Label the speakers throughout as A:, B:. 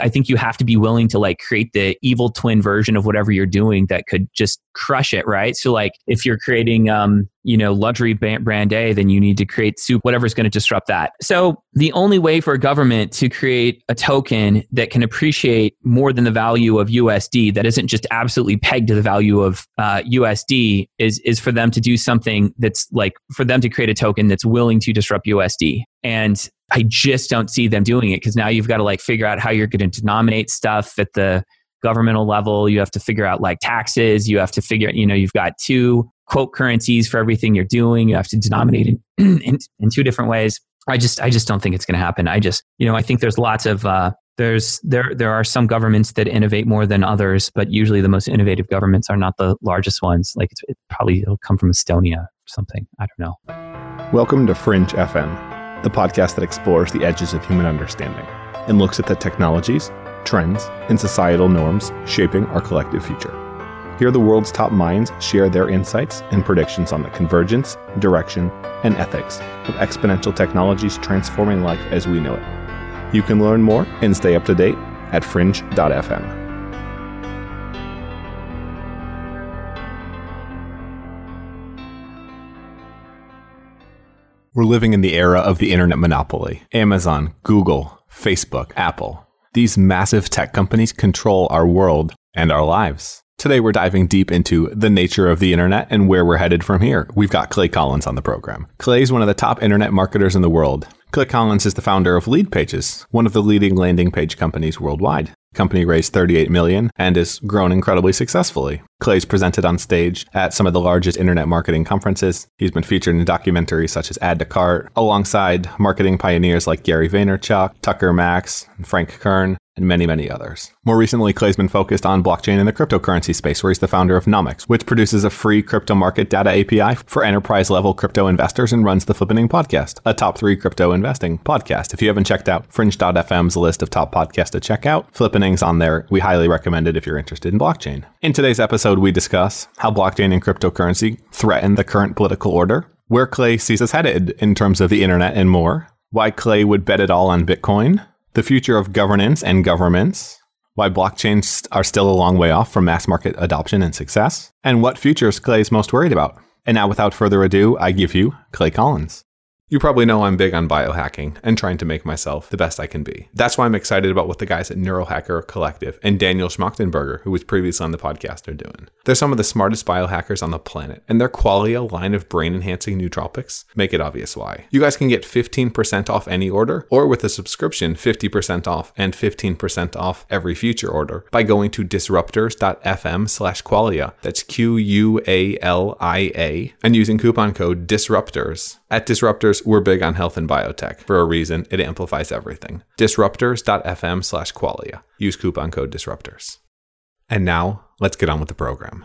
A: I think you have to be willing to like create the evil twin version of whatever you're doing that could just crush it, right? So like if you're creating um, you know, luxury brand A, then you need to create soup, whatever's going to disrupt that. So the only way for a government to create a token that can appreciate more than the value of USD, that isn't just absolutely pegged to the value of uh, USD, is is for them to do something that's like for them to create a token that's willing to disrupt USD. And I just don't see them doing it because now you've got to like figure out how you're going to denominate stuff at the governmental level. You have to figure out like taxes. You have to figure, you know, you've got two quote currencies for everything you're doing. You have to denominate it in, in, two different ways. I just, I just don't think it's going to happen. I just, you know, I think there's lots of, uh, there's there there are some governments that innovate more than others, but usually the most innovative governments are not the largest ones. Like it's, it probably it'll come from Estonia or something. I don't know.
B: Welcome to Fringe FM, the podcast that explores the edges of human understanding and looks at the technologies, trends, and societal norms shaping our collective future. Here, the world's top minds share their insights and predictions on the convergence, direction, and ethics of exponential technologies transforming life as we know it. You can learn more and stay up to date at fringe.fm. We're living in the era of the internet monopoly. Amazon, Google, Facebook, Apple. These massive tech companies control our world and our lives. Today, we're diving deep into the nature of the internet and where we're headed from here. We've got Clay Collins on the program. Clay is one of the top internet marketers in the world. Clay Collins is the founder of Leadpages, one of the leading landing page companies worldwide. Company raised 38 million and has grown incredibly successfully. Clay's presented on stage at some of the largest internet marketing conferences. He's been featured in documentaries such as Add to Cart, alongside marketing pioneers like Gary Vaynerchuk, Tucker Max, and Frank Kern, and many, many others. More recently, Clay's been focused on blockchain and the cryptocurrency space, where he's the founder of Nomics, which produces a free crypto market data API for enterprise level crypto investors and runs the Flippening podcast, a top three crypto investing podcast. If you haven't checked out Fringe.fm's list of top podcasts to check out, Flippening's on there. We highly recommend it if you're interested in blockchain. In today's episode, we discuss how blockchain and cryptocurrency threaten the current political order, where Clay sees us headed in terms of the internet and more, why Clay would bet it all on Bitcoin, the future of governance and governments, why blockchains are still a long way off from mass market adoption and success, and what futures Clay is most worried about. And now, without further ado, I give you Clay Collins. You probably know I'm big on biohacking and trying to make myself the best I can be. That's why I'm excited about what the guys at Neurohacker Collective and Daniel Schmachtenberger, who was previously on the podcast, are doing. They're some of the smartest biohackers on the planet, and their Qualia line of brain enhancing nootropics make it obvious why. You guys can get 15% off any order, or with a subscription, 50% off and 15% off every future order by going to disruptors.fm slash qualia. That's Q U A L I A, and using coupon code DISRUPTORS. At Disruptors, we're big on health and biotech. For a reason, it amplifies everything. Disruptors.fm slash qualia. Use coupon code disruptors. And now, let's get on with the program.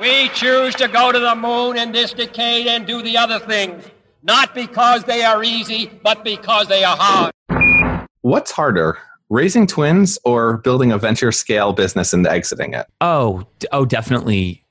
C: We choose to go to the moon in this decade and do the other things, not because they are easy, but because they are hard.
B: What's harder, raising twins or building a venture scale business and exiting it?
A: Oh, oh, definitely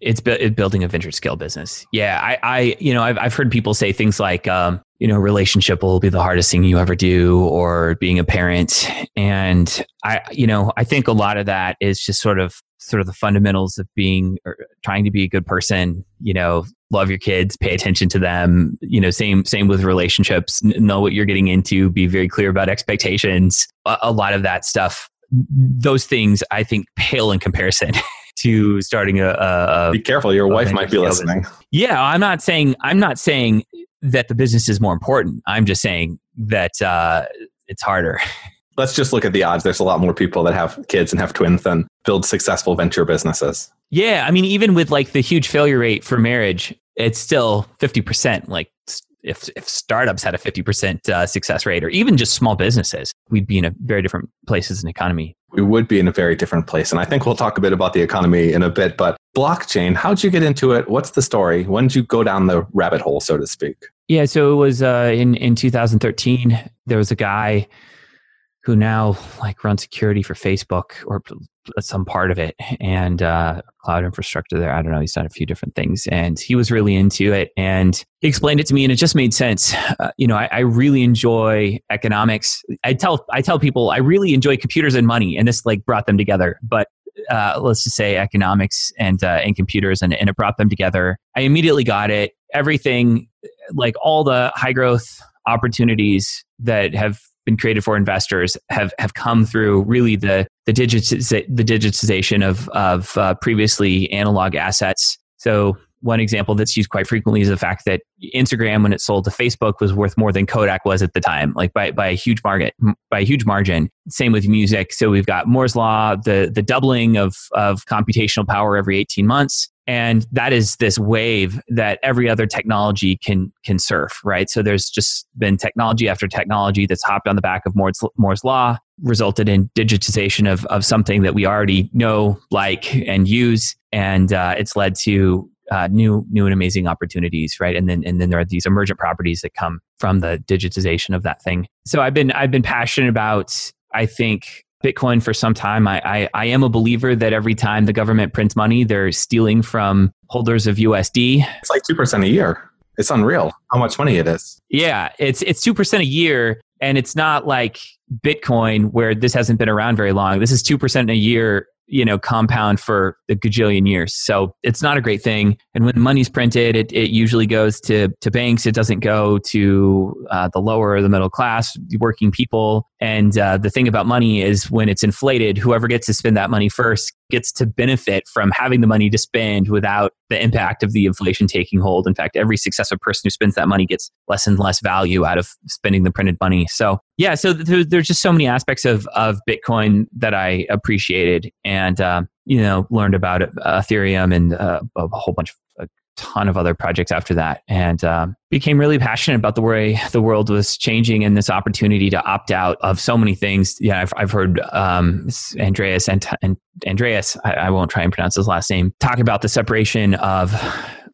A: it's bu- building a venture scale business. Yeah, I, I, you know, I've, I've heard people say things like, um, you know, relationship will be the hardest thing you ever do, or being a parent. And I, you know, I think a lot of that is just sort of, sort of the fundamentals of being, or trying to be a good person. You know, love your kids, pay attention to them. You know, same, same with relationships. Know what you're getting into. Be very clear about expectations. A, a lot of that stuff. Those things, I think, pale in comparison to starting a. a
B: be careful, your wife might be listening.
A: Business. Yeah, I'm not saying I'm not saying that the business is more important. I'm just saying that uh, it's harder.
B: Let's just look at the odds. There's a lot more people that have kids and have twins than build successful venture businesses.
A: Yeah, I mean, even with like the huge failure rate for marriage, it's still 50%. Like if, if startups had a 50% uh, success rate or even just small businesses, we'd be in a very different place as an economy
B: we would be in a very different place. And I think we'll talk a bit about the economy in a bit. But blockchain, how'd you get into it? What's the story? When did you go down the rabbit hole, so to speak?
A: Yeah, so it was uh, in in 2013. There was a guy who now like runs security for Facebook or some part of it and uh, cloud infrastructure there. I don't know. He's done a few different things and he was really into it and he explained it to me and it just made sense. Uh, you know, I, I, really enjoy economics. I tell I tell people I really enjoy computers and money and this like brought them together. But uh, let's just say economics and uh, and computers and, and it brought them together. I immediately got it. Everything like all the high growth opportunities that have been created for investors have have come through really the the, digitiz- the digitization of of uh, previously analog assets. So one example that's used quite frequently is the fact that Instagram, when it sold to Facebook, was worth more than Kodak was at the time, like by, by a huge market, by a huge margin. Same with music. So we've got Moore's law, the the doubling of of computational power every 18 months and that is this wave that every other technology can can surf right so there's just been technology after technology that's hopped on the back of moore's, moore's law resulted in digitization of, of something that we already know like and use and uh, it's led to uh, new new and amazing opportunities right and then and then there are these emergent properties that come from the digitization of that thing so i've been i've been passionate about i think Bitcoin for some time. I, I, I, am a believer that every time the government prints money, they're stealing from holders of USD.
B: It's like 2% a year. It's unreal how much money it is.
A: Yeah, it's it's 2% a year and it's not like Bitcoin where this hasn't been around very long. This is 2% a year you know compound for a gajillion years. So it's not a great thing. And when money's printed it, it usually goes to, to banks. It doesn't go to uh, the lower or the middle class working people and uh, the thing about money is when it's inflated whoever gets to spend that money first gets to benefit from having the money to spend without the impact of the inflation taking hold. In fact, every successive person who spends that money gets less and less value out of spending the printed money. So, yeah, so there's just so many aspects of, of Bitcoin that I appreciated and, uh, you know, learned about uh, Ethereum and uh, a whole bunch of ton of other projects after that and um, became really passionate about the way the world was changing and this opportunity to opt out of so many things. Yeah i've, I've heard um, andreas and, and andreas I, I, won't try and pronounce his last name talk about the separation of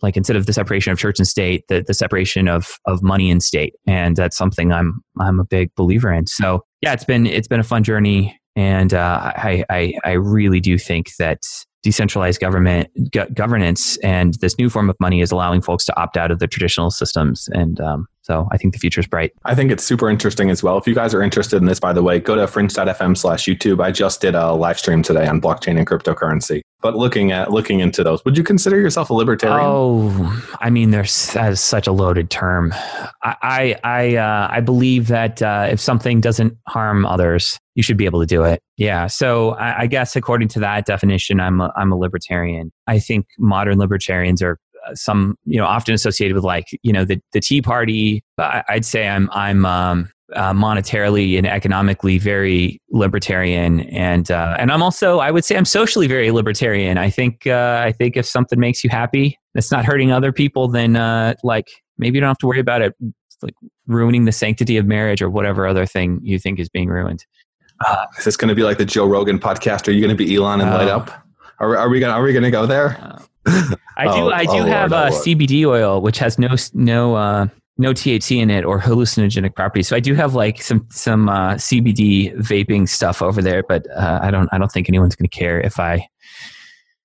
A: like instead of the separation of church and state the, the separation of of money and state and that's something i'm i'm a big believer in. So yeah it's been it's been a fun journey and uh, I, I i really do think that decentralized government go- governance and this new form of money is allowing folks to opt out of the traditional systems and um, so I think the future is bright.
B: I think it's super interesting as well. If you guys are interested in this, by the way, go to fringe.fm slash YouTube. I just did a live stream today on blockchain and cryptocurrency. But looking at looking into those, would you consider yourself a libertarian?
A: Oh, I mean, there's that is such a loaded term. I I I, uh, I believe that uh, if something doesn't harm others, you should be able to do it. Yeah. So I, I guess according to that definition, I'm a, I'm a libertarian. I think modern libertarians are some you know often associated with like you know the the Tea Party. I, would say I'm I'm um, uh, monetarily and economically very libertarian, and uh, and I'm also I would say I'm socially very libertarian. I think uh, I think if something makes you happy, it's not hurting other people, then uh, like maybe you don't have to worry about it like ruining the sanctity of marriage or whatever other thing you think is being ruined.
B: Uh, is this going to be like the Joe Rogan podcast? Are you going to be Elon and light oh. up? Are, are we going? Are we going to go there? Uh,
A: I do. Oh, I do oh have Lord, oh CBD oil, which has no no uh, no THC in it or hallucinogenic properties. So I do have like some some uh, CBD vaping stuff over there, but uh, I don't I don't think anyone's going to care if I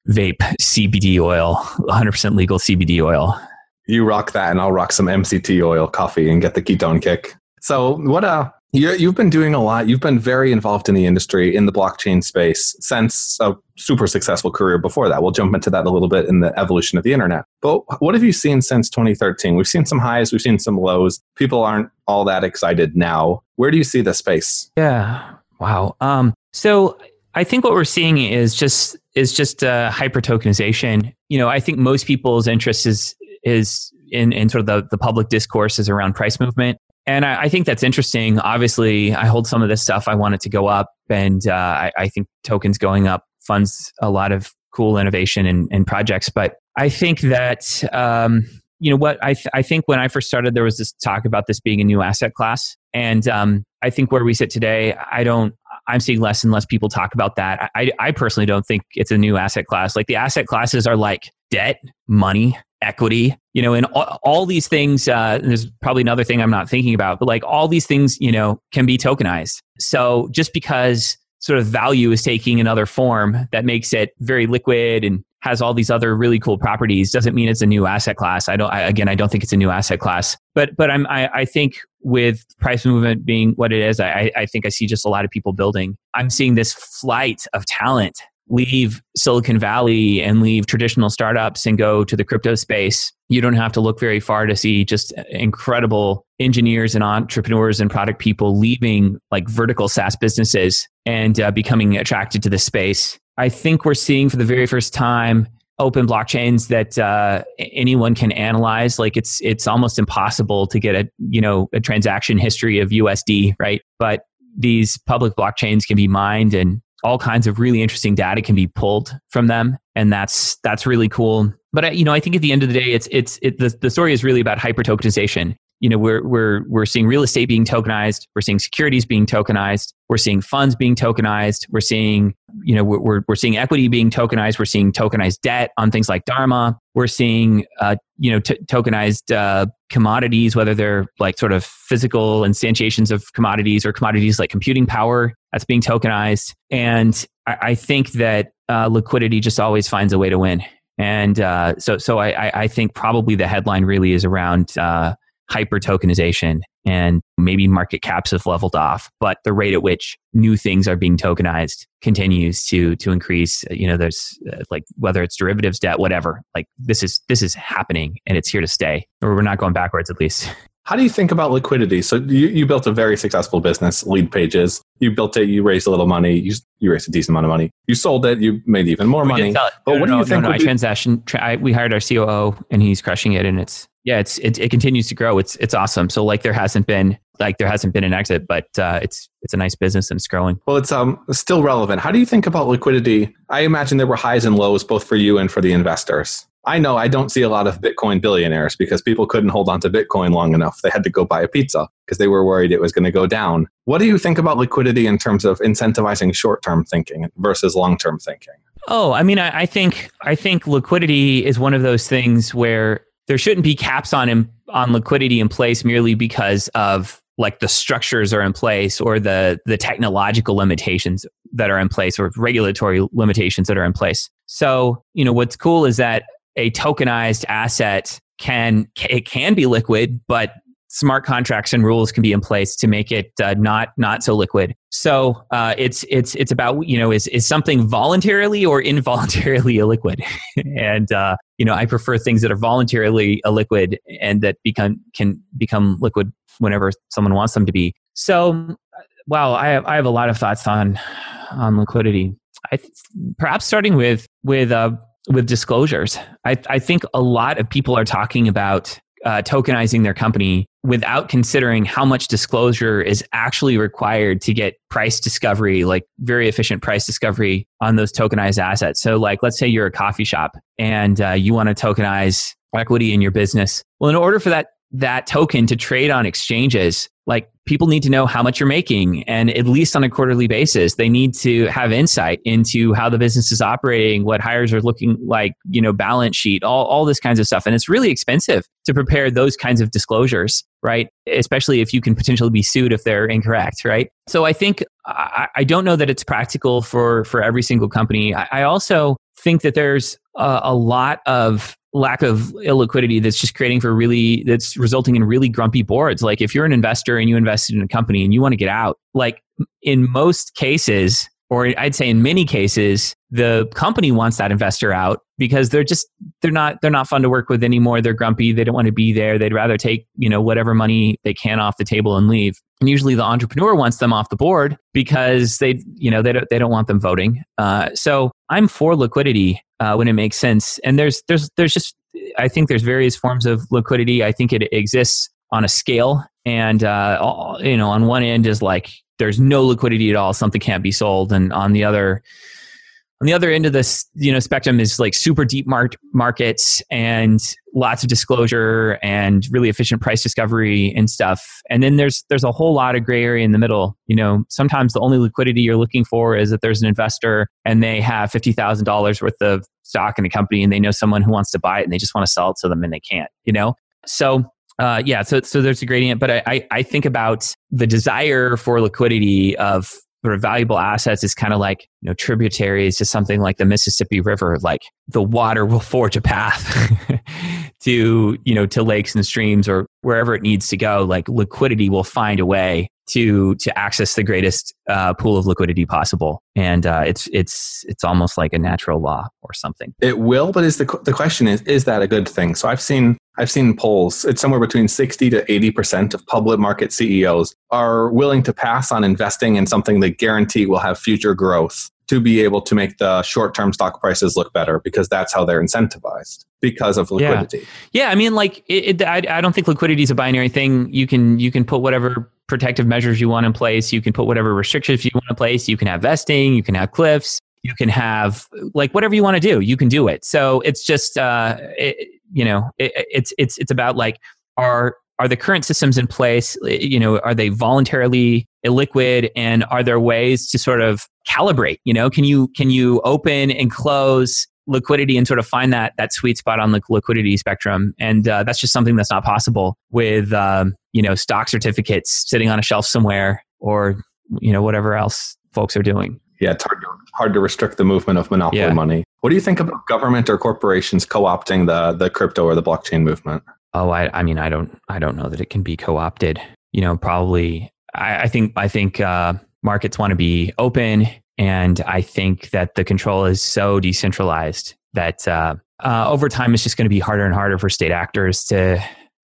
A: vape CBD oil, 100% legal CBD oil.
B: You rock that, and I'll rock some MCT oil coffee and get the ketone kick. So what uh you have been doing a lot. You've been very involved in the industry, in the blockchain space, since a super successful career before that. We'll jump into that a little bit in the evolution of the internet. But what have you seen since 2013? We've seen some highs, we've seen some lows. People aren't all that excited now. Where do you see the space?
A: Yeah. Wow. Um, so I think what we're seeing is just is just uh, hyper tokenization. You know, I think most people's interest is is in, in sort of the, the public discourse is around price movement. And I, I, think that's interesting. Obviously, I hold some of this stuff. I want it to go up, and uh, I, I, think tokens going up funds a lot of cool innovation and, and projects. But I think that um, you know what I, th- I think when I first started, there was this talk about this being a new asset class, and um, I think where we sit today, I don't. I'm seeing less and less people talk about that. I, I personally don't think it's a new asset class. Like the asset classes are like debt, money, equity you know and all, all these things uh, there's probably another thing i'm not thinking about but like all these things you know can be tokenized so just because sort of value is taking another form that makes it very liquid and has all these other really cool properties doesn't mean it's a new asset class. I don't. I, again, I don't think it's a new asset class. But but I'm. I, I think with price movement being what it is, I, I think I see just a lot of people building. I'm seeing this flight of talent leave Silicon Valley and leave traditional startups and go to the crypto space. You don't have to look very far to see just incredible engineers and entrepreneurs and product people leaving like vertical SaaS businesses and uh, becoming attracted to the space. I think we're seeing for the very first time open blockchains that uh, anyone can analyze. Like it's it's almost impossible to get a you know a transaction history of USD, right? But these public blockchains can be mined and all kinds of really interesting data can be pulled from them and that's that's really cool. But you know i think at the end of the day it's it's it, the, the story is really about hyper tokenization you know we're we're we're seeing real estate being tokenized. We're seeing securities being tokenized. We're seeing funds being tokenized. We're seeing you know we're we're seeing equity being tokenized. We're seeing tokenized debt on things like dharma. We're seeing uh, you know t- tokenized uh, commodities whether they're like sort of physical instantiations of commodities or commodities like computing power that's being tokenized. And i, I think that uh, liquidity just always finds a way to win. And uh, so so I, I think probably the headline really is around uh, hyper tokenization and maybe market caps have leveled off but the rate at which new things are being tokenized continues to to increase you know there's uh, like whether it's derivatives debt whatever like this is this is happening and it's here to stay. Or we're not going backwards at least
B: how do you think about liquidity? So you, you built a very successful business, Leadpages. You built it, you raised a little money, you, you raised a decent amount of money. You sold it, you made even more we money. But
A: no, what no, do you no, think? No, no, I transaction. Tra- I, we hired our COO, and he's crushing it, and it's yeah, it's it, it continues to grow. It's it's awesome. So like there hasn't been like there hasn't been an exit, but uh, it's it's a nice business and it's growing.
B: Well, it's um still relevant. How do you think about liquidity? I imagine there were highs and lows both for you and for the investors. I know I don't see a lot of Bitcoin billionaires because people couldn't hold on to Bitcoin long enough. They had to go buy a pizza because they were worried it was going to go down. What do you think about liquidity in terms of incentivizing short term thinking versus long term thinking?
A: Oh, I mean, I, I, think I think liquidity is one of those things where there shouldn't be caps on on liquidity in place merely because of like the structures are in place or the the technological limitations that are in place or regulatory limitations that are in place. So, you know, what's cool is that a tokenized asset can it can be liquid, but smart contracts and rules can be in place to make it uh, not not so liquid. So uh, it's it's it's about you know is is something voluntarily or involuntarily illiquid, and uh, you know I prefer things that are voluntarily illiquid and that become can become liquid whenever someone wants them to be. So, wow, I have I have a lot of thoughts on on liquidity. I th- perhaps starting with with uh, with disclosures. I, I think a lot of people are talking about uh, tokenizing their company without considering how much disclosure is actually required to get price discovery, like very efficient price discovery on those tokenized assets. So, like, let's say you're a coffee shop and uh, you want to tokenize equity in your business. Well, in order for that that token to trade on exchanges, like people need to know how much you're making and at least on a quarterly basis they need to have insight into how the business is operating what hires are looking like you know balance sheet all, all this kinds of stuff. And it's really expensive to prepare those kinds of disclosures right? Especially if you can potentially be sued if they're incorrect right? So i think i, I don't know that it's practical for for every single company. I, I also think that there's a, a lot of lack of illiquidity that's just creating for really that's resulting in really grumpy boards like if you're an investor and you invested in a company and you want to get out like in most cases or I'd say in many cases, the company wants that investor out because they're just they're not they're not fun to work with anymore. They're grumpy. They don't want to be there. They'd rather take you know whatever money they can off the table and leave. And usually the entrepreneur wants them off the board because they you know they don't they don't want them voting. Uh, so I'm for liquidity uh, when it makes sense. And there's there's there's just I think there's various forms of liquidity. I think it exists on a scale and uh, all, you know on one end is like there's no liquidity at all something can't be sold and on the other on the other end of this you know spectrum is like super deep mar- markets and lots of disclosure and really efficient price discovery and stuff. And then there's there's a whole lot of gray area in the middle. You know sometimes the only liquidity you're looking for is that there's an investor and they have $50000 worth of stock in a company and they know someone who wants to buy it and they just want to sell it to them and they can't you know? So uh, yeah, so so there's a gradient, but I, I, I think about the desire for liquidity of sort of valuable assets is kind of like you know tributaries to something like the Mississippi River. Like the water will forge a path to you know to lakes and streams or wherever it needs to go. Like liquidity will find a way to to access the greatest uh, pool of liquidity possible, and uh, it's it's it's almost like a natural law or something.
B: It will, but is the the question is is that a good thing? So I've seen I've seen polls. It's somewhere between sixty to eighty percent of public market CEOs are willing to pass on investing in something they guarantee will have future growth to be able to make the short term stock prices look better because that's how they're incentivized because of liquidity.
A: Yeah, yeah I mean, like, it, it, I, I don't think liquidity is a binary thing. You can you can put whatever protective measures you want in place. You can put whatever restrictions you want in place. You can have vesting. You can have cliffs. You can have like whatever you want to do. You can do it. So it's just uh, it, you know, it, it's it's it's about like are are the current systems in place you know are they voluntarily illiquid and are there ways to sort of calibrate you know can you can you open and close liquidity and sort of find that that sweet spot on the liquidity spectrum. And uh, that's just something that's not possible with um, you know stock certificates sitting on a shelf somewhere or you know whatever else folks are doing.
B: Yeah it's hard to, hard to restrict the movement of monopoly yeah. money. What do you think about government or corporations co-opting the the crypto or the blockchain movement?
A: Oh i i mean i don't i don't know that it can be co-opted. You know probably i, I think i think uh, markets want to be open and I think that the control is so decentralized that uh, uh, over time it's just going to be harder and harder for state actors to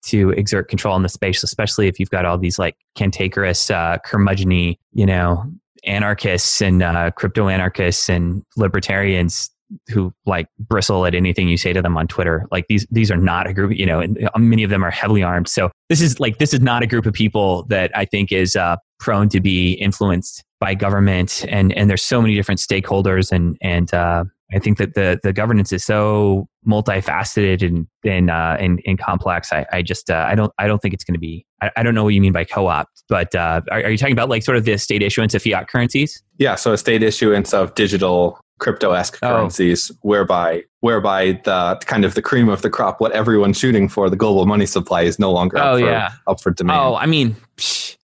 A: to exert control in the space, especially if you've got all these like cantankerous, uh, curmudgeony, you know, anarchists and uh, crypto anarchists and libertarians who like bristle at anything you say to them on Twitter. Like these, these are not a group, you know, and uh, many of them are heavily armed. So this is like, this is not a group of people that I think is uh, prone to be influenced by government and and there's so many different stakeholders and and uh, I think that the the governance is so multifaceted and and uh, and, and complex. I, I just uh, I don't I don't think it's going to be. I, I, don't know what you mean by co-op, but uh, are, are, you talking about like sort of the state issuance of fiat currencies?
B: Yeah, so a state issuance of digital crypto-esque oh. currencies, whereby whereby the kind of the cream of the crop, what everyone's shooting for, the global money supply is no longer oh, up, for, yeah. up for demand.
A: Oh, I mean,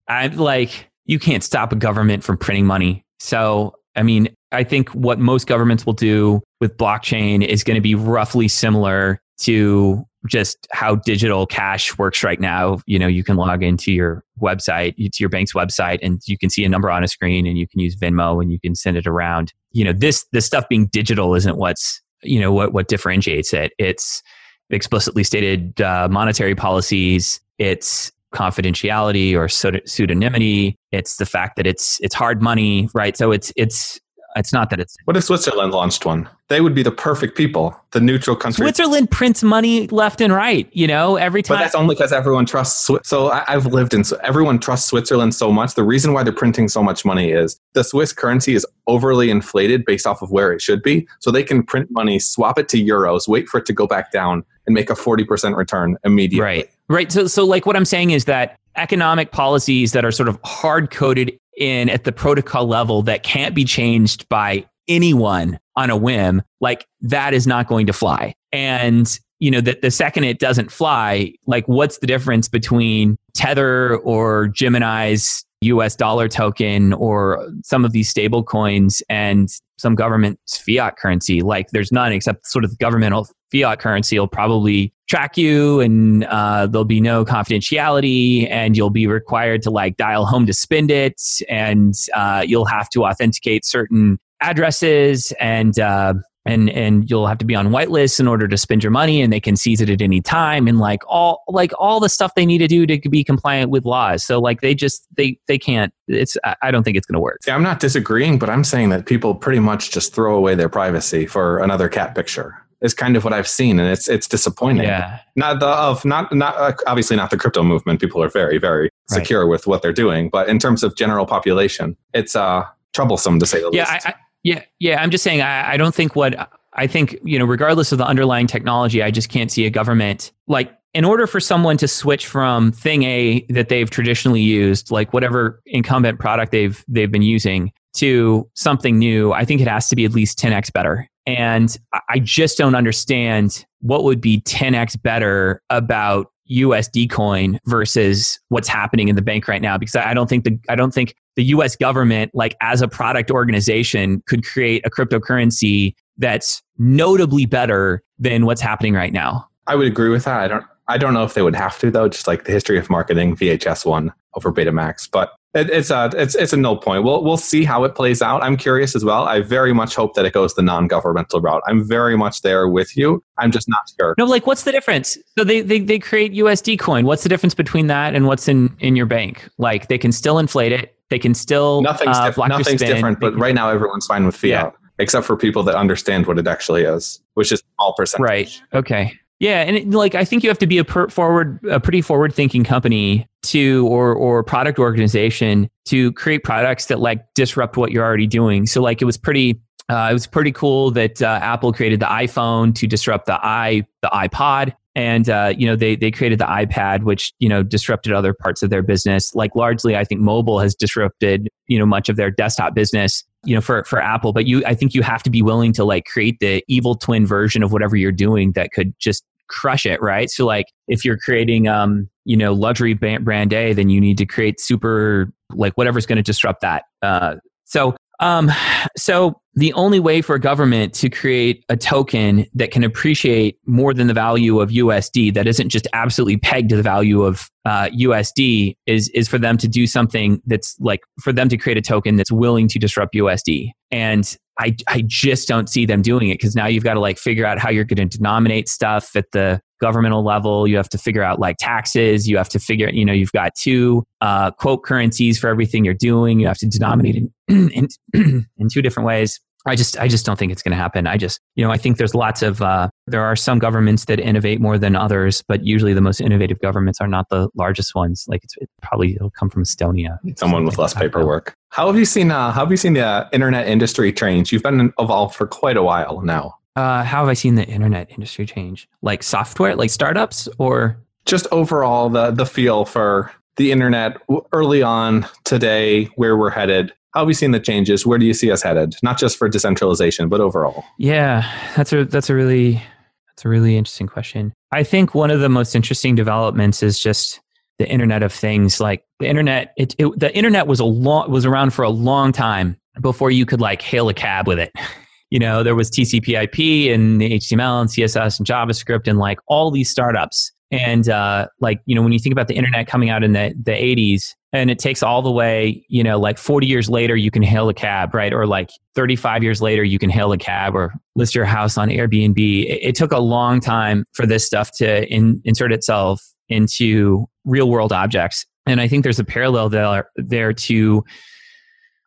A: I'm like you can't stop a government from printing money. So, I mean, I think what most governments will do with blockchain is going to be roughly similar to just how digital cash works right now. You know, you can log into your website, to your bank's website, and you can see a number on a screen, and you can use Venmo, and you can send it around. You know, this this stuff being digital isn't what's you know what what differentiates it. It's explicitly stated uh, monetary policies. It's confidentiality or pseudonymity. It's the fact that it's it's hard money, right? So it's it's it's not that it's.
B: What if Switzerland launched one? They would be the perfect people, the neutral country.
A: Switzerland prints money left and right. You know, every time.
B: But that's only because everyone trusts. So I, have lived in. Everyone trusts Switzerland so much. The reason why they're printing so much money is the Swiss currency is overly inflated based off of where it should be. So they can print money, swap it to euros, wait for it to go back down, and make a forty percent return immediately.
A: Right. Right. So, so like what I'm saying is that economic policies that are sort of hard coded in at the protocol level that can't be changed by anyone on a whim, like that is not going to fly. And you know that the second it doesn't fly, like what's the difference between Tether or Gemini's US dollar token or some of these stable coins and some government's fiat currency? Like there's none except sort of the governmental fiat currency will probably track you and uh, there'll be no confidentiality and you'll be required to like dial home to spend it and uh, you'll have to authenticate certain addresses and uh, and and you'll have to be on whitelist in order to spend your money and they can seize it at any time and like all like all the stuff they need to do to be compliant with laws so like they just they they can't it's i don't think it's going to work
B: See, i'm not disagreeing but i'm saying that people pretty much just throw away their privacy for another cat picture is kind of what I've seen, and it's it's disappointing.
A: Yeah.
B: Not the of not not uh, obviously not the crypto movement. People are very very secure right. with what they're doing, but in terms of general population, it's uh troublesome to say the
A: yeah,
B: least.
A: I, Yeah, yeah. I'm just saying. I, I don't think what I think you know, regardless of the underlying technology, I just can't see a government like in order for someone to switch from thing A that they've traditionally used, like whatever incumbent product they've they've been using, to something new, I think it has to be at least 10x better. And I just don't understand what would be 10x better about USD coin versus what's happening in the bank right now because I don't think the I don't think the US government like as a product organization could create a cryptocurrency that's notably better than what's happening right now.
B: I would agree with that. I don't I don't know if they would have to though, just like the history of marketing VHS won over Betamax. But it, it's a it's it's a no point. We'll we'll see how it plays out. I'm curious as well. I very much hope that it goes the non-governmental route. I'm very much there with you. I'm just not sure.
A: No, like what's the difference? So they they they create USD coin. What's the difference between that and what's in in your bank? Like they can still inflate it. They can still
B: nothing's uh, diff- nothing's different. But right now everyone's fine with fiat. Yeah. Except for people that understand what it actually is, which is small percentage.
A: Right. Okay. Yeah, and it, like I think you have to be a per forward, a pretty forward thinking company to or or product organization to create products that like disrupt what you're already doing. So like it was pretty. Uh, it was pretty cool that uh, Apple created the iPhone to disrupt the i the iPod, and uh, you know they they created the iPad, which you know disrupted other parts of their business. Like largely, I think mobile has disrupted you know much of their desktop business you know for for apple but you i think you have to be willing to like create the evil twin version of whatever you're doing that could just crush it right so like if you're creating um you know luxury brand a then you need to create super like whatever's going to disrupt that uh so um, so the only way for government to create a token that can appreciate more than the value of USD, that isn't just absolutely pegged to the value of uh, USD, is is for them to do something that's like for them to create a token that's willing to disrupt USD. And I I just don't see them doing it because now you've got to like figure out how you're going to denominate stuff at the governmental level. You have to figure out like taxes. You have to figure, you know, you've got two uh, quote currencies for everything you're doing. You have to denominate in, in, in two different ways. I just, I just don't think it's going to happen. I just, you know, I think there's lots of, uh, there are some governments that innovate more than others, but usually the most innovative governments are not the largest ones. Like it's it probably it'll come from Estonia.
B: Someone with less paperwork. How have you seen? Uh, how have you seen the internet industry change? You've been involved for quite a while now.
A: Uh, how have I seen the internet industry change? Like software, like startups, or
B: just overall the the feel for the internet early on today, where we're headed. How have you seen the changes? Where do you see us headed? Not just for decentralization, but overall.
A: Yeah, that's a that's a really that's a really interesting question. I think one of the most interesting developments is just the Internet of Things. Like the internet, it, it the internet was a long was around for a long time before you could like hail a cab with it. you know, there was TCP/IP and HTML and CSS and JavaScript and like all these startups. And uh, like you know, when you think about the internet coming out in the the 80s, and it takes all the way, you know, like 40 years later, you can hail a cab, right? Or like 35 years later, you can hail a cab or list your house on Airbnb. It, it took a long time for this stuff to in, insert itself into real world objects. And I think there's a parallel there, there to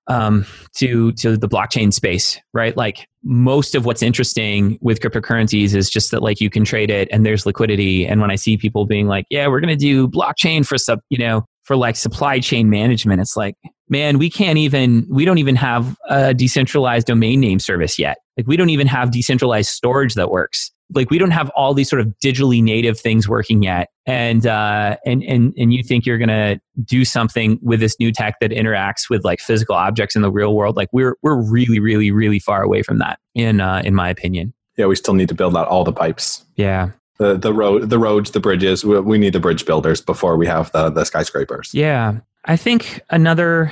A: um, to to the blockchain space, right? Like most of what's interesting with cryptocurrencies is just that like you can trade it and there's liquidity. And when I see people being like, "Yeah, we're to do blockchain for sub," you know, for like supply chain management, it's like, man, we can't even we don't even have a decentralized domain name service yet. Like we don't even have decentralized storage that works like we don't have all these sort of digitally native things working yet. And uh, and and and you think you're going to do something with this new tech that interacts with like physical objects in the real world? Like we're we're really really really far away from that in uh, in my opinion.
B: Yeah we still need to build out all the pipes.
A: Yeah.
B: The the road the roads the bridges we, we need the bridge builders before we have the the skyscrapers.
A: Yeah. I think another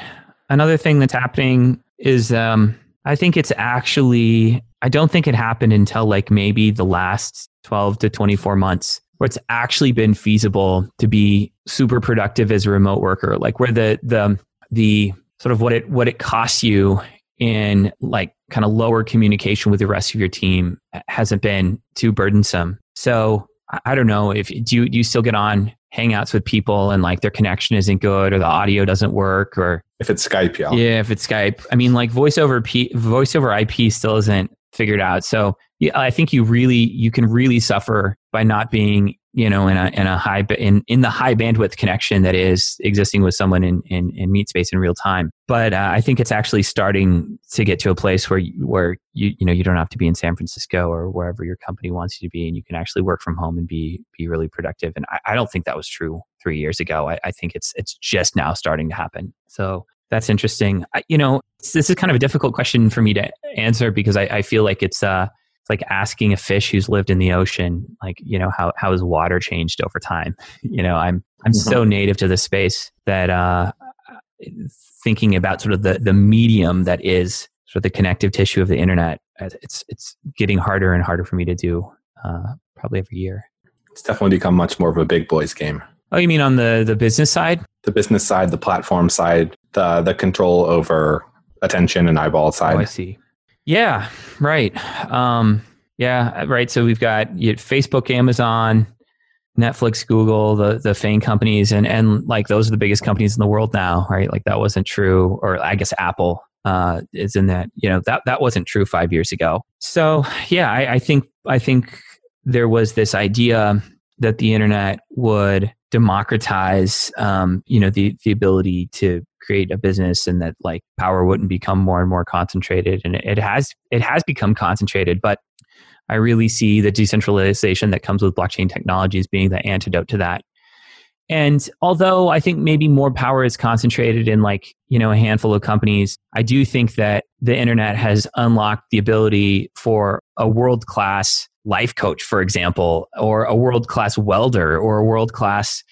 A: another thing that's happening is um i think it's actually I don't think it happened until like maybe the last 12 to 24 months where it's actually been feasible to be super productive as a remote worker like where the the the sort of what it what it costs you in like kind of lower communication with the rest of your team hasn't been too burdensome. So i don't know if do you do you still get on hangouts with people and like their connection isn't good or the audio doesn't work or
B: if it's skype yeah
A: yeah if it's skype. I mean like voice over P, voice over ip still isn't figured out. So yeah, I think you really you can really suffer by not being you know in a in a high in in the high bandwidth connection that is existing with someone in in, in meatspace in real time. But uh, I think it's actually starting to get to a place where you, where you you know you don't have to be in San Francisco or wherever your company wants you to be, and you can actually work from home and be be really productive. And I, I don't think that was true three years ago. I, I think it's it's just now starting to happen. So that's interesting. I, you know, this is kind of a difficult question for me to answer because I, I feel like it's uh like asking a fish who's lived in the ocean, like, you know, how, how has water changed over time? You know, I'm, I'm mm-hmm. so native to this space that, uh, thinking about sort of the, the medium that is sort of the connective tissue of the internet, uh, it's, it's getting harder and harder for me to do, uh, probably every year.
B: It's definitely become much more of a big boys game.
A: Oh, you mean on the, the business side?
B: The business side, the platform side, the, the control over attention and eyeball side. Oh,
A: I see. Yeah, right. Um, yeah, right. So we've got you Facebook, Amazon, Netflix, Google, the the FANG companies, and and like those are the biggest companies in the world now, right? Like that wasn't true, or I guess Apple uh, is in that. You know that that wasn't true five years ago. So yeah, I, I think I think there was this idea that the internet would democratize, um, you know, the the ability to create a business and that like power wouldn't become more and more concentrated. And it has it has become concentrated but i really see the decentralization that comes with blockchain technologies being the antidote to that. And although i think maybe more power is concentrated in like you know a handful of companies i do think that the internet has unlocked the ability for a world class life coach for example or a world class welder or a world class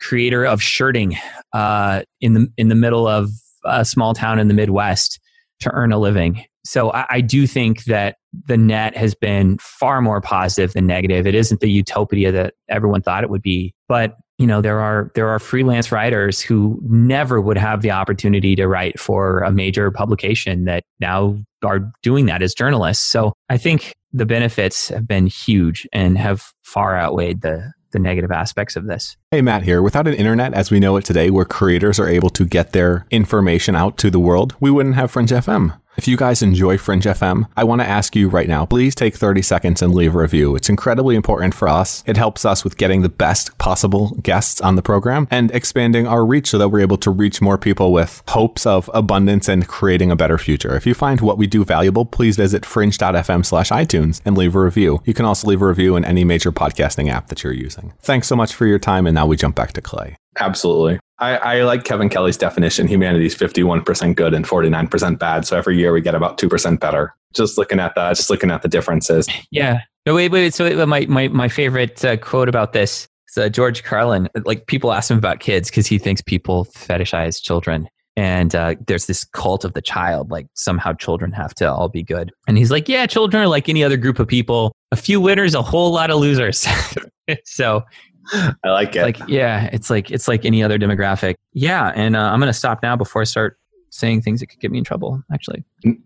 A: creator of shirting uh, in the in the middle of a small town in the Midwest to earn a living. So I, I, do think that the net has been far more positive than negative. It isn't the utopia that everyone thought it would be, but you know there are there are freelance writers who never would have the opportunity to write for a major publication that now are doing that as journalists. So I think the benefits have been huge and have far outweighed the the negative aspects of this.
B: Hey, Matt here. Without an internet as we know it today, where creators are able to get their information out to the world, we wouldn't have Fringe FM. If you guys enjoy Fringe FM, I want to ask you right now, please take 30 seconds and leave a review. It's incredibly important for us. It helps us with getting the best possible guests on the program and expanding our reach so that we're able to reach more people with hopes of abundance and creating a better future. If you find what we do valuable, please visit fringe.fm slash iTunes and leave a review. You can also leave a review in any major podcasting app that you're using. Thanks so much for your time. And now we jump back to Clay. Absolutely. I, I, like Kevin Kelly's definition. Humanity is 51% good and 49% bad. So every year we get about 2% better. Just looking at that, just looking at the differences.
A: Yeah. No, wait, wait. So my, my, my favorite uh, quote about this is uh, George Carlin. Like people ask him about kids because he thinks people fetishize children. And uh, there's this cult of the child, like somehow children have to all be good. And he's like, yeah, children are like any other group of people. A few winners, a whole lot of losers. so
B: I like it.
A: Like, yeah, it's like it's like any other demographic. Yeah, and uh, I'm going to stop now before I start saying things that could get me in trouble. Actually,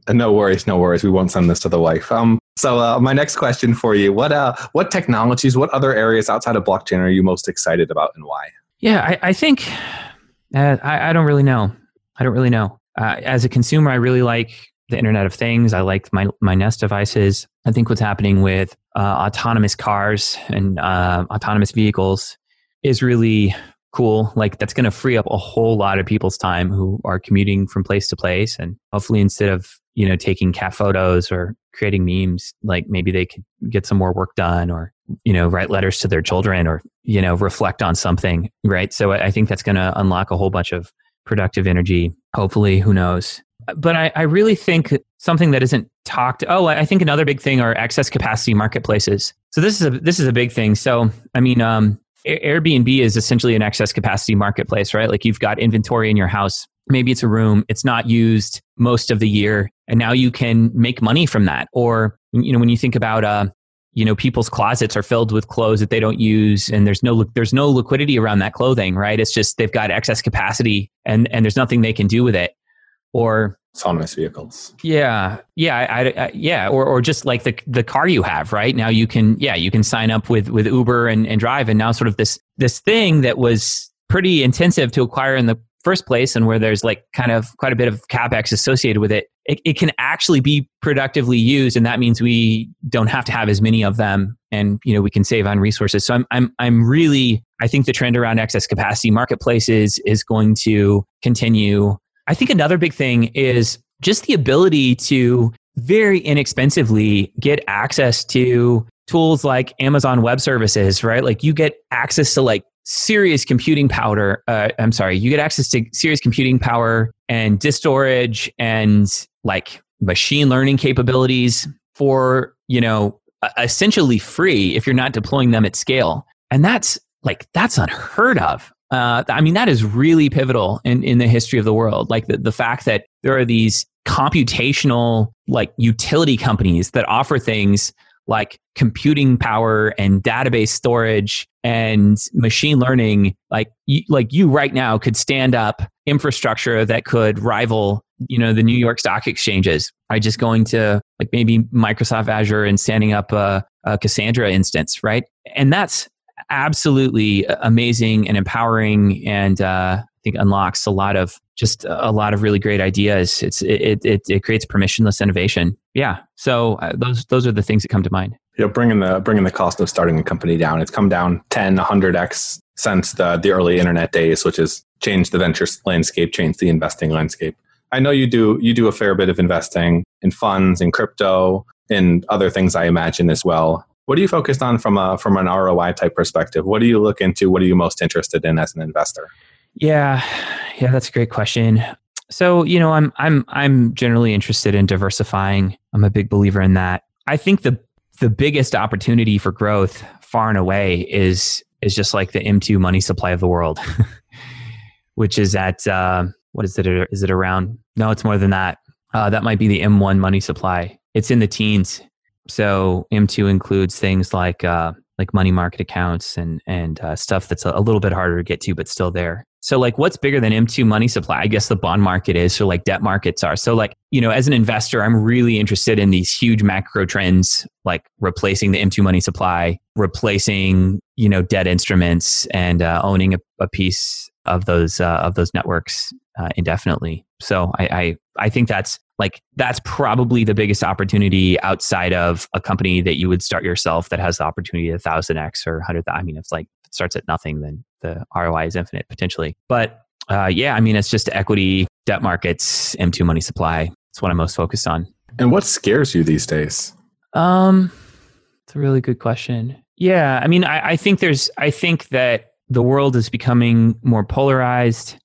B: no worries, no worries. We won't send this to the wife. Um, so uh, my next question for you: what uh, what technologies, what other areas outside of blockchain are you most excited about, and why?
A: Yeah, I, I think uh, I, I don't really know. I don't really know. Uh, as a consumer, I really like the Internet of Things. I like my my Nest devices. I think what's happening with uh, autonomous cars and uh, autonomous vehicles is really cool. Like that's going to free up a whole lot of people's time who are commuting from place to place, and hopefully instead of you know taking cat photos or creating memes, like maybe they could get some more work done, or you know write letters to their children, or you know reflect on something. Right. So I think that's going to unlock a whole bunch of productive energy. Hopefully, who knows? but I, I, really think something that isn't talked. Oh, I think another big thing are excess capacity marketplaces. So this is a this is a big thing. So I mean, um, Airbnb is essentially an excess capacity marketplace, right? Like you've got inventory in your house. Maybe it's a room. It's not used most of the year, and now you can make money from that. Or you know, when you think about uh, you know people's closets are filled with clothes that they don't use and there's no there's no liquidity around that clothing right? It's just they've got excess capacity and and there's nothing they can do with it. Or
B: autonomous vehicles.
A: Yeah, yeah, I, I, yeah, or or just like the the car you have right? Now, you can yeah you can sign up with with Uber and, and drive, and now sort of this this thing that was pretty intensive to acquire in the first place, and where there's like kind of quite a bit of capex associated with it, it, it can actually be productively used, and that means we don't have to have as many of them, and you know we can save on resources. So I'm I'm I'm really I think the trend around excess capacity marketplaces is going to continue. I think another big thing is just the ability to very inexpensively get access to tools like Amazon Web Services, right? Like you get access to like serious computing power. Uh, I'm sorry, you get access to serious computing power and disk storage and like machine learning capabilities for you know essentially free if you're not deploying them at scale, and that's like that's unheard of. Uh, I mean, that is really pivotal in, in the history of the world. Like the, the fact that there are these computational like utility companies that offer things like computing power and database storage and machine learning like you, like you right now could stand up infrastructure that could rival you know the New York stock exchanges by just going to like maybe Microsoft Azure and standing up a, a Cassandra instance right? And that's absolutely amazing and empowering and uh, think unlocks a lot of just a lot of really great ideas. It's it it, it creates permissionless innovation. Yeah. So uh, those those are the things that come to mind.
B: You know, bringing the bringing the cost of starting a company down. It's come down 10, 100 x since the the early internet days, which has changed the venture landscape, changed the investing landscape. I know you do you do a fair bit of investing in funds, in crypto, in other things. I imagine as well. What are you focused on from a from an ROI type perspective? What do you look into? What are you most interested in as an investor?
A: Yeah, yeah, that's a great question. So, you know, I'm I'm I'm generally interested in diversifying. I'm a big believer in that. I think the the biggest opportunity for growth far and away is is just like the M2 money supply of the world, which is at uh, what is it? Is it around? No, it's more than that. Uh, that might be the M1 money supply. It's in the teens. So M2 includes things like uh, like money market accounts and and uh, stuff that's a, little bit harder to get to, but still there. So like what's bigger than M2 money supply? I guess the bond market is, so like debt markets are. So like, you know, as an investor, I'm really interested in these huge macro trends like replacing the M2 money supply, replacing, you know, debt instruments and uh, owning a, a, piece of those uh, of those networks uh, indefinitely. So I, I I think that's like that's probably the biggest opportunity outside of a company that you would start yourself that has the opportunity a thousand x or hundred. I mean, it's like it starts at nothing, then the ROI is infinite potentially. But uh, yeah, I mean, it's just equity, debt markets, M2 money supply. It's what I'm most focused on.
B: And what scares you these days?
A: Um, it's a really good question. Yeah, I mean, I, I think there's, I think that the world is becoming more polarized.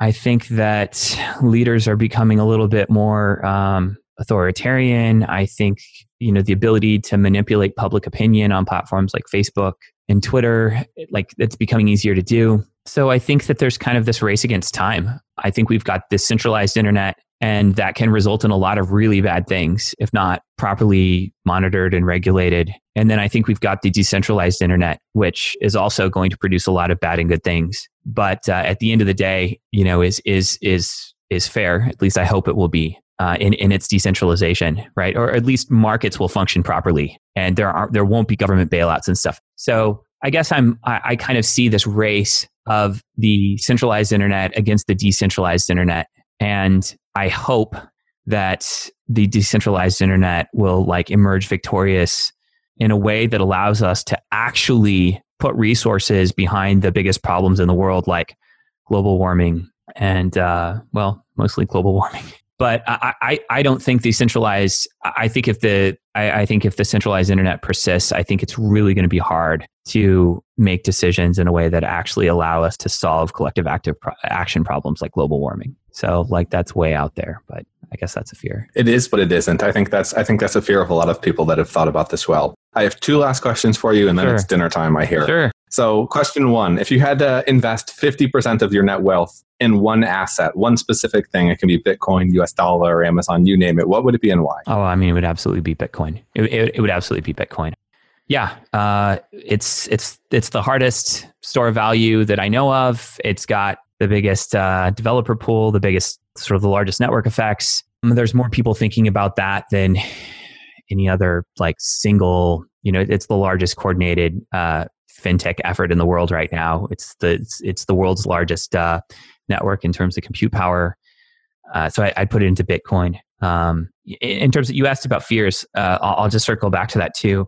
A: I think that leaders are becoming a little bit more um, authoritarian. I think you know the ability to manipulate public opinion on platforms like Facebook and Twitter, like it's becoming easier to do. So I think that there's kind of this race against time. I think we've got this centralized internet and that can result in a lot of really bad things if not properly monitored and regulated. And then I think we've got the decentralized internet, which is also going to produce a lot of bad and good things. But uh, at the end of the day, you know, is is is is fair. At least I hope it will be uh, in in its decentralization, right? Or at least markets will function properly, and there are there won't be government bailouts and stuff. So I guess I'm I, I kind of see this race of the centralized internet against the decentralized internet, and I hope that the decentralized internet will like emerge victorious in a way that allows us to actually put resources behind the biggest problems in the world, like global warming and uh, well, mostly global warming but I, I, I don't think the centralized I think if the I, I think if the centralized internet persists, I think it's really going to be hard to make decisions in a way that actually allow us to solve collective active pro- action problems like global warming. So like that's way out there, but I guess that's a fear.
B: It is, but it isn't. I think that's I think that's a fear of a lot of people that have thought about this well. I have two last questions for you, and then sure. it's dinner time. I hear.
A: Sure.
B: So, question one: If you had to invest fifty percent of your net wealth in one asset, one specific thing, it can be Bitcoin, US dollar, Amazon, you name it. What would it be and why?
A: Oh, I mean, it would absolutely be Bitcoin. It, it, it would absolutely be Bitcoin. Yeah, uh, it's it's it's the hardest store value that I know of. It's got the biggest uh, developer pool, the biggest sort of the largest network effects. Um, there's more people thinking about that than any other like single. You know, it's the largest coordinated uh, fintech effort in the world right now. It's the it's, it's the world's largest uh, network in terms of compute power. Uh, so I, would put it into Bitcoin. Um, in terms of you asked about fears, uh, I'll, I'll just circle back to that too.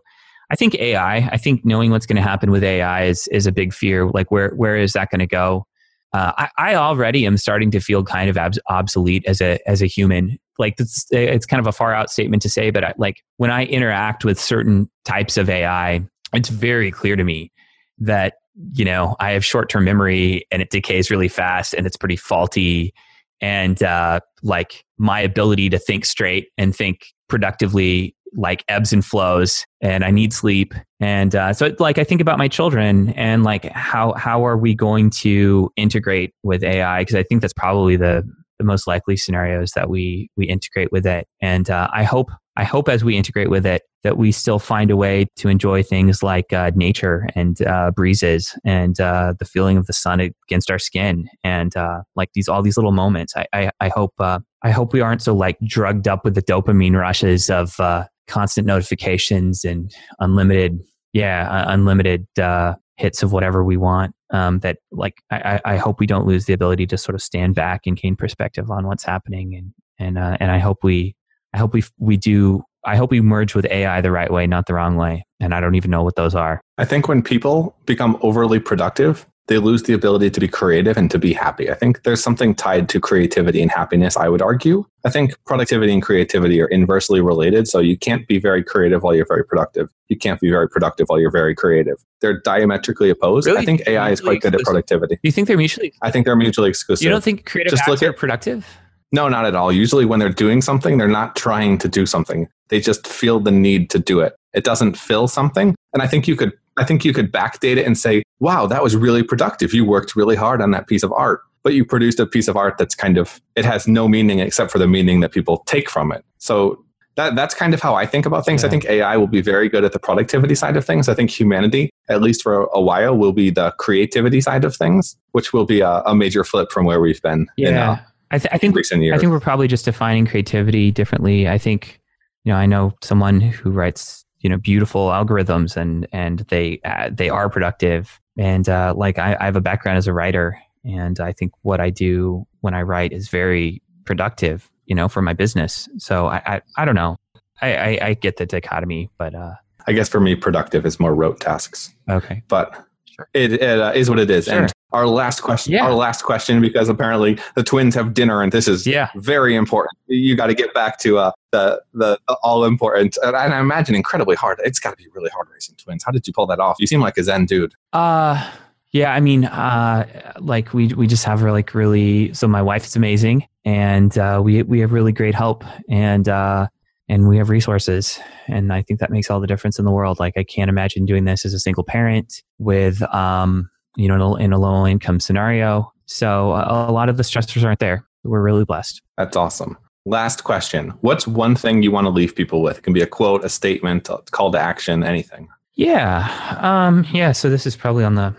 A: I think AI. I think knowing what's going to happen with AI is is a big fear. Like where where is that going to go? Uh, I, I, already am starting to feel kind of abs- obsolete as a as a human. Like it's it's kind of a far out statement to say, but I, like when I interact with certain types of AI, it's very clear to me that you know I have short term memory and it decays really fast and it's pretty faulty, and uh, like my ability to think straight and think productively like ebbs and flows and i need sleep. And uh, so like i think about my children and like how how are we going to integrate with ai because i think that's probably the the most likely scenarios that we we integrate with it. And uh, i hope i hope as we integrate with it that we still find a way to enjoy things like uh, nature and uh, breezes and uh, the feeling of the sun against our skin. And uh, like these all these little moments. I i, I hope uh, I hope we aren't so like drugged up with the dopamine rushes of uh, constant notifications and unlimited, yeah, unlimited uh, hits of whatever we want. Um, that like I, I hope we don't lose the ability to sort of stand back and gain perspective on what's happening, and and uh, and I hope we I hope we we do I hope we merge with AI the right way, not the wrong way. And I don't even know what those are.
B: I think when people become overly productive, they lose the ability to be creative and to be happy. I think there's something tied to creativity and happiness, I would argue. I think productivity and creativity are inversely related. So you can't be very creative while you're very productive. You can't be very productive while you're very creative. They're diametrically opposed. Really? I think AI is quite exclusive. good at productivity.
A: Do you think they're mutually
B: exclusive? I think they're mutually exclusive.
A: You don't think creative Just look at, are productive?
B: No, not at all. Usually when they're doing something, they're not trying to do something. They just feel the need to do it. It doesn't fill something. And I think you could I think you could backdate it and say, wow, that was really productive. You worked really hard on that piece of art, but you produced a piece of art that's kind of, it has no meaning except for the meaning that people take from it. So that, that's kind of how I think about things. Yeah. I think AI will be very good at the productivity side of things. I think humanity, at least for a while, will be the creativity side of things, which will be a, a major flip from where we've been.
A: Yeah. In, uh, I, th- I think recent years. I think we're probably just defining creativity differently. I think, you know, I know someone who writes you know beautiful algorithms and and they uh, they are productive. And uh, like I, I have a background as a writer and i think what i do when i write is very productive you know for my business. So i i, I don't know. I, I, I get the dichotomy but uh
B: i guess for me productive is more rote tasks.
A: Okay.
B: But sure. it, it uh, is what it is. Sure. and our last question yeah. our last question because apparently the twins have dinner and this is yeah. very important. You got to get back to uh, the the all important and i imagine incredibly hard it's got to be really hard raising twins. How did you pull that off? You seem like a zen dude.
A: Uh yeah i mean uh like we we just have like really so my wife is amazing and uh we we have really great help and uh and we have resources and i think that makes all the difference in the world. Like i can't imagine doing this as a single parent with um you know, in a low income scenario. So a, a lot of the stressors aren't there. We're really blessed.
B: That's awesome. Last question. What's one thing you want to leave people with? It can be a quote, a statement, a call to action, anything.
A: Yeah. Um, yeah. So this is probably on the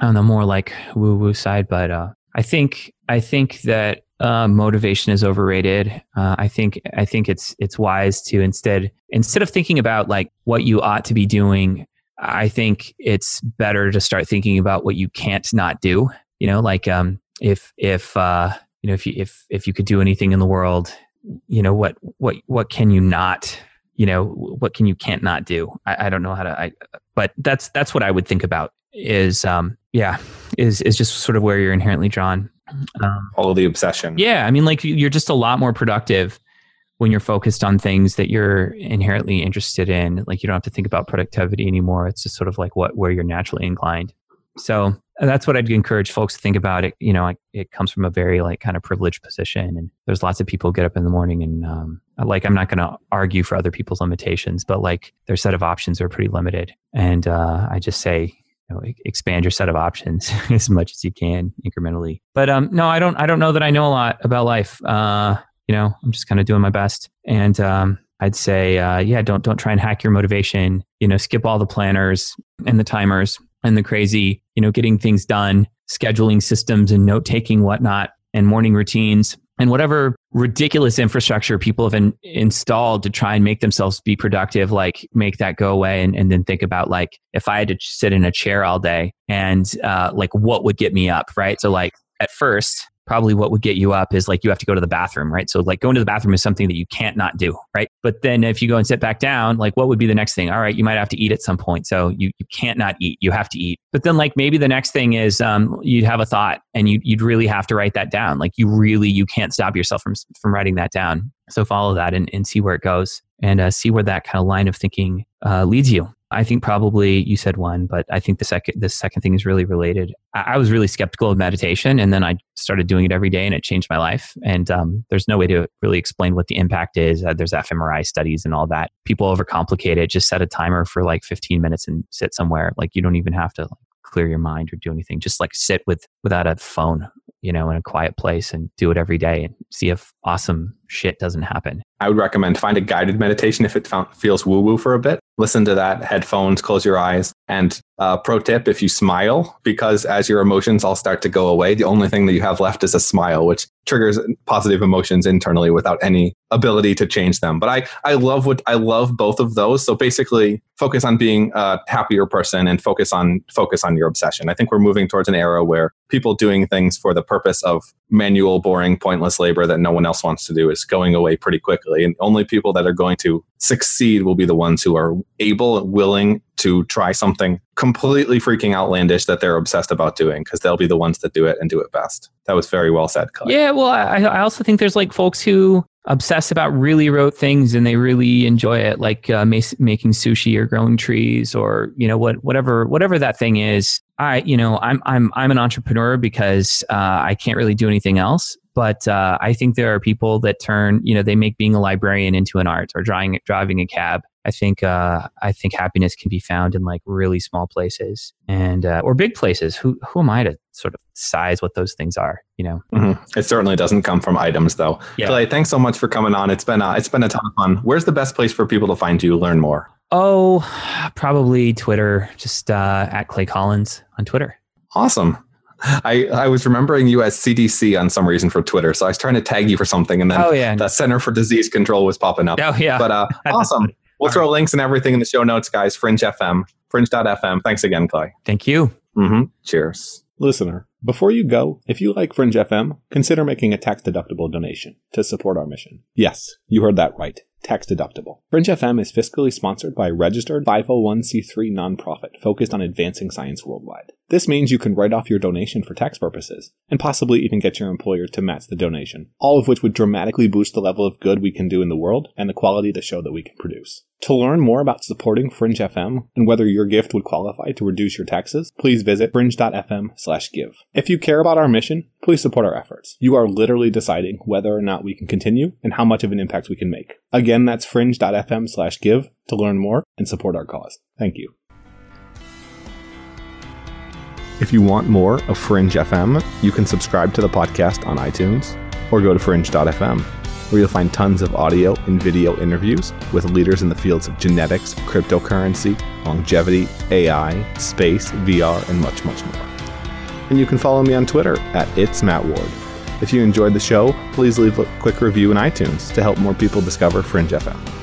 A: on the more like woo woo side, but uh, I think I think that uh, motivation is overrated. Uh, I think I think it's it's wise to instead instead of thinking about like what you ought to be doing, I think it's better to start thinking about what you can't not do. You know, like um, if if uh, you know if you if if you could do anything in the world, you know what what what can you not you know what can you can't not do I, I, don't know how to I but that's that's what I would think about is um yeah is is just sort of where you're inherently drawn
B: um, all the obsession
A: yeah I mean like you're just a lot more productive when you're focused on things that you're inherently interested in like you don't have to think about productivity anymore. It's just sort of like what where you're naturally inclined. So that's what i'd encourage folks to think about. It you know it comes from a very like kind of privileged position and there's lots of people get up in the morning and um, like i'm not going to argue for other people's limitations but like their set of options are pretty limited. And uh, i just say you know, expand your set of options as much as you can incrementally. But um, no i don't i don't know that i know a lot about life. Uh, you know i'm just kind of doing my best. And um, i'd say uh, yeah don't don't try and hack your motivation you know skip all the planners and the timers and the crazy you know getting things done scheduling systems and note taking whatnot and morning routines and whatever ridiculous infrastructure people have in, installed to try and make themselves be productive like make that go away and, and then think about like if i had to sit in a chair all day and uh, like what would get me up right? So like at first probably what would get you up is like you have to go to the bathroom, right? So like going to the bathroom is something that you can't not do, right? But then if you go and sit back down, like what would be the next thing? All right, you might have to eat at some point. So you, you can't not eat. You have to eat. But then like maybe the next thing is um, you'd have a thought and you, you'd really have to write that down. Like you really, you can't stop yourself from, from writing that down. So follow that and, and see where it goes and uh, see where that kind of line of thinking uh, leads you. I think probably you said one, but I think the second the second thing is really related. I, I, was really skeptical of meditation, and then I started doing it every day, and it changed my life. And um, there's no way to really explain what the impact is. Uh, there's fMRI studies and all that. People overcomplicate it. Just set a timer for like 15 minutes and sit somewhere. Like you don't even have to clear your mind or do anything. Just like sit with without a phone, you know, in a quiet place and do it every day and see if awesome shit doesn't happen.
B: I would recommend find a guided meditation if it feels woo woo for a bit. Listen to that, headphones, close your eyes. And uh, pro tip if you smile, because as your emotions all start to go away, the only thing that you have left is a smile, which triggers positive emotions internally without any ability to change them. But I, I love what I love both of those. So basically, focus on being a happier person and focus on focus on your obsession. I think we're moving towards an era where people doing things for the purpose of manual, boring, pointless labor that no one else wants to do is going away pretty quickly. And only people that are going to succeed will be the ones who are able and willing to try something completely freaking outlandish that they're obsessed about doing because they'll be the ones that do it and do it best. That was very well said,
A: Clay. Yeah, well, I, I also think there's like folks who obsess about really rote things and they really enjoy it like uh, making sushi or growing trees or you know what whatever whatever that thing is i you know i'm i'm i'm an entrepreneur because uh, i can't really do anything else but uh, I think there are people that turn, you know, they make being a librarian into an art or driving driving a cab. I think uh, I think happiness can be found in like really small places and uh, or big places. Who who am I to sort of size what those things are? You know,
B: mm-hmm. it certainly doesn't come from items though. Yeah. Clay, thanks so much for coming on. It's been uh, it's been a ton of fun. Where's the best place for people to find you, learn more?
A: Oh, probably Twitter. Just uh, at Clay Collins on Twitter.
B: Awesome. I, I was remembering you as CDC on some reason for Twitter. So I was trying to tag you for something and then oh, yeah. the Center for Disease Control was popping up.
A: Oh, yeah.
B: But uh, awesome. We'll throw links and everything in the show notes, guys. Fringe FM, fringe.fm. Thanks again, Clay.
A: Thank you.
B: Mm-hmm. Cheers. Listener, before you go, if you like Fringe FM, consider making a tax deductible donation to support our mission. Yes, you heard that right tax deductible. Fringe FM is fiscally sponsored by a registered 501c3 nonprofit focused on advancing science worldwide. This means you can write off your donation for tax purposes, and possibly even get your employer to match the donation, all of which would dramatically boost the level of good we can do in the world and the quality of the show that we can produce. To learn more about supporting Fringe FM and whether your gift would qualify to reduce your taxes, please visit fringe.fm/give. If you care about our mission, please support our efforts. You are literally deciding whether or not we can continue and how much of an impact we can make. Again, that's fringe.fm/give to learn more and support our cause. Thank you. If you want more of Fringe FM, you can subscribe to the podcast on iTunes or go to fringe.fm where you'll find tons of audio and video interviews with leaders in the fields of genetics, cryptocurrency, longevity, AI, space, VR, and much, much more. And you can follow me on Twitter at It's Matt Ward. If you enjoyed the show, please leave a quick review in iTunes to help more people discover Fringe FM.